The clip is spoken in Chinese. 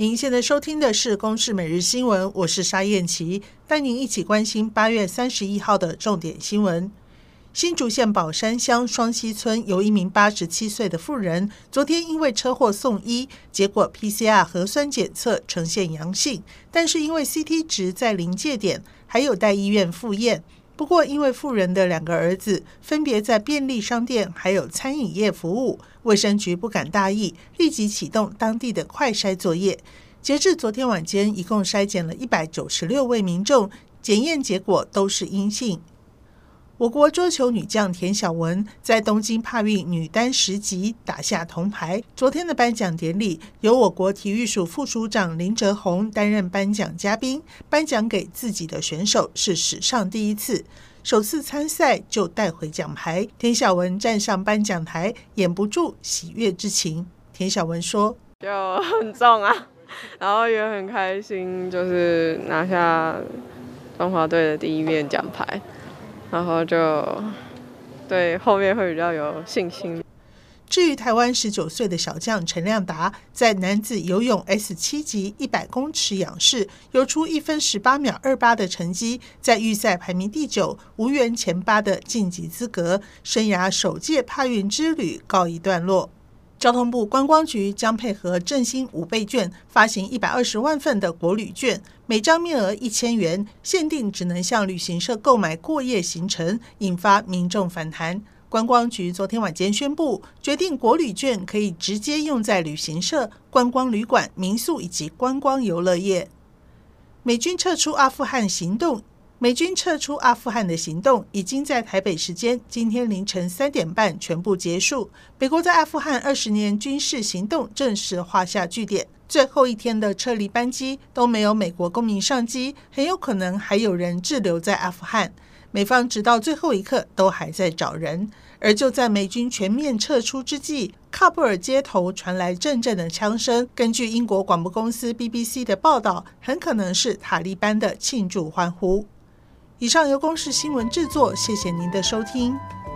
您现在收听的是《公视每日新闻》，我是沙燕琪，带您一起关心八月三十一号的重点新闻。新竹县宝山乡双溪村有一名八十七岁的妇人，昨天因为车祸送医，结果 PCR 核酸检测呈现阳性，但是因为 CT 值在临界点，还有待医院复验。不过，因为富人的两个儿子分别在便利商店还有餐饮业服务，卫生局不敢大意，立即启动当地的快筛作业。截至昨天晚间，一共筛检了一百九十六位民众，检验结果都是阴性。我国桌球女将田晓雯在东京帕运女单十级打下铜牌。昨天的颁奖典礼由我国体育署副署长林哲宏担任颁奖嘉宾，颁奖给自己的选手是史上第一次，首次参赛就带回奖牌。田晓雯站上颁奖台，掩不住喜悦之情。田晓雯说：“就很重啊，然后也很开心，就是拿下中华队的第一面奖牌。”然后就对后面会比较有信心。至于台湾十九岁的小将陈亮达，在男子游泳 S 七级一百公尺仰式游出一分十八秒二八的成绩，在预赛排名第九，无缘前八的晋级资格，生涯首届帕运之旅告一段落。交通部观光局将配合振兴五倍券，发行一百二十万份的国旅券，每张面额一千元，限定只能向旅行社购买过夜行程，引发民众反弹。观光局昨天晚间宣布，决定国旅券可以直接用在旅行社、观光旅馆、民宿以及观光游乐业。美军撤出阿富汗行动。美军撤出阿富汗的行动已经在台北时间今天凌晨三点半全部结束。美国在阿富汗二十年军事行动正式画下句点。最后一天的撤离班机都没有美国公民上机，很有可能还有人滞留在阿富汗。美方直到最后一刻都还在找人。而就在美军全面撤出之际，喀布尔街头传来阵阵的枪声。根据英国广播公司 BBC 的报道，很可能是塔利班的庆祝欢呼。以上由公视新闻制作，谢谢您的收听。